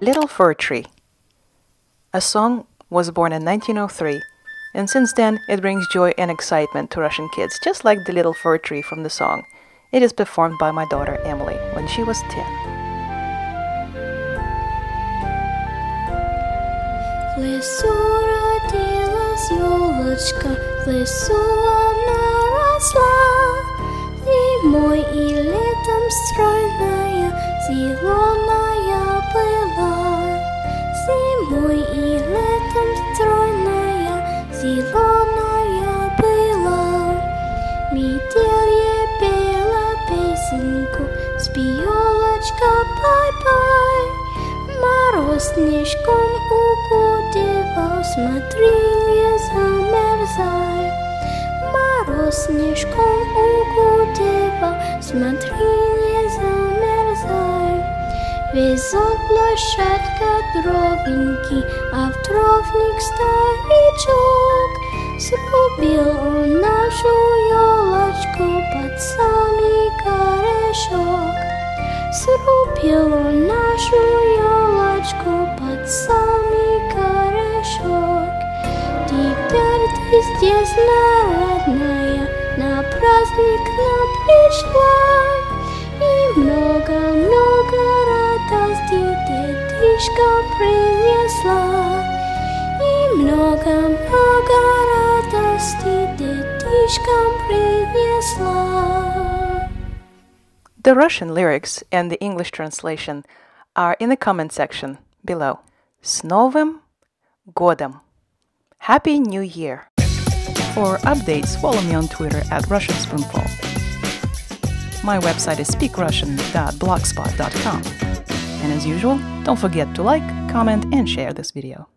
Little Fir Tree. A song was born in 1903, and since then it brings joy and excitement to Russian kids, just like the little fir tree from the song. It is performed by my daughter Emily when she was 10. В лесу родилась елочка, в лесу она росла. Зимой и летом стройная, зеленая Снежком укутывал, смотри, не замерзай. Мороз снежком укутывал, смотри, не замерзай. Везут лошадка дровеньки, а в дровник старичок. Срубил он нашу елочку под самый корешок. Срубил он нашу елочку под самый корешок. Теперь ты здесь, народная, на праздник нам пришла. И много-много радости детишкам принесла. И много-много радости детишкам принесла. The Russian lyrics and the English translation are in the comment section below. С Новым годом! Happy New Year! For updates, follow me on Twitter at Russian Spoonful. My website is speakrussian.blogspot.com. And as usual, don't forget to like, comment, and share this video.